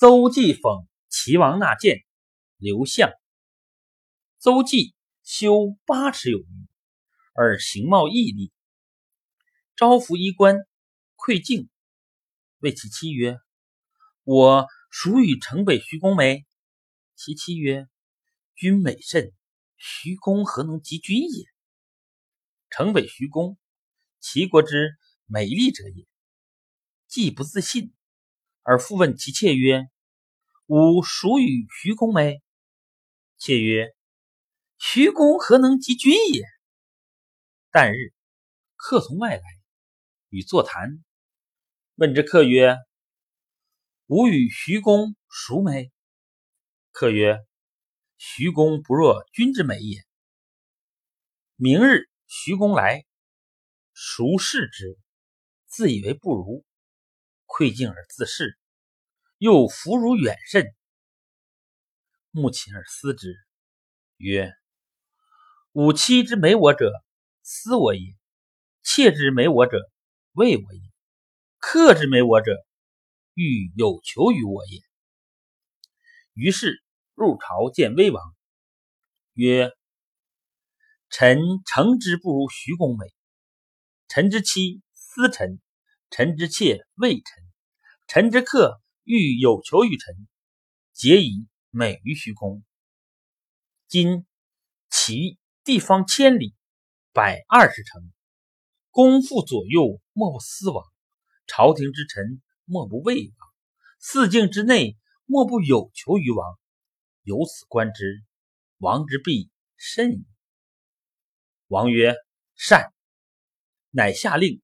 邹忌讽齐王纳谏，刘向。邹忌修八尺有余，而形貌毅力。招服衣冠，窥镜，谓其妻曰：“我孰与城北徐公美？”其妻曰：“君美甚，徐公何能及君也？”城北徐公，齐国之美丽者也。既不自信。而复问其妾曰：“吾孰与徐公美？”妾曰：“徐公何能及君也？”旦日，客从外来，与坐谈。问之客曰：“吾与徐公孰美？”客曰：“徐公不若君之美也。”明日，徐公来，孰视之，自以为不如。窥镜而自视，又弗如远甚。目寝而思之，曰：“吾妻之美我者，思我也；妾之美我者，畏我也；客之美我者，欲有求于我也。”于是入朝见威王，曰：“臣诚之不如徐公美。臣之妻思臣。”臣之妾畏臣，臣之客欲有求于臣，皆以美于虚公。今其地方千里，百二十城，公父左右莫不思王，朝廷之臣莫不畏王，四境之内莫不有求于王。由此观之，王之必甚矣。王曰：“善。”乃下令。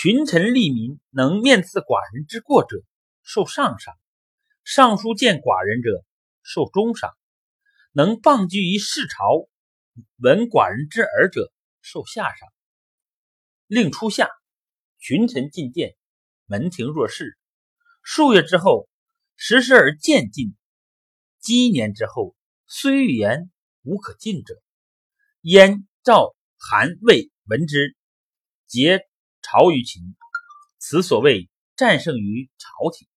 群臣利民，能面刺寡人之过者，受上赏；上书见寡人者，受中赏；能傍居于世朝，闻寡人之耳者，受下赏。令初下，群臣进谏，门庭若市。数月之后，时时而渐进；积年之后，虽欲言，无可进者。燕、赵、韩、魏闻之，皆。朝于秦，此所谓战胜于朝廷。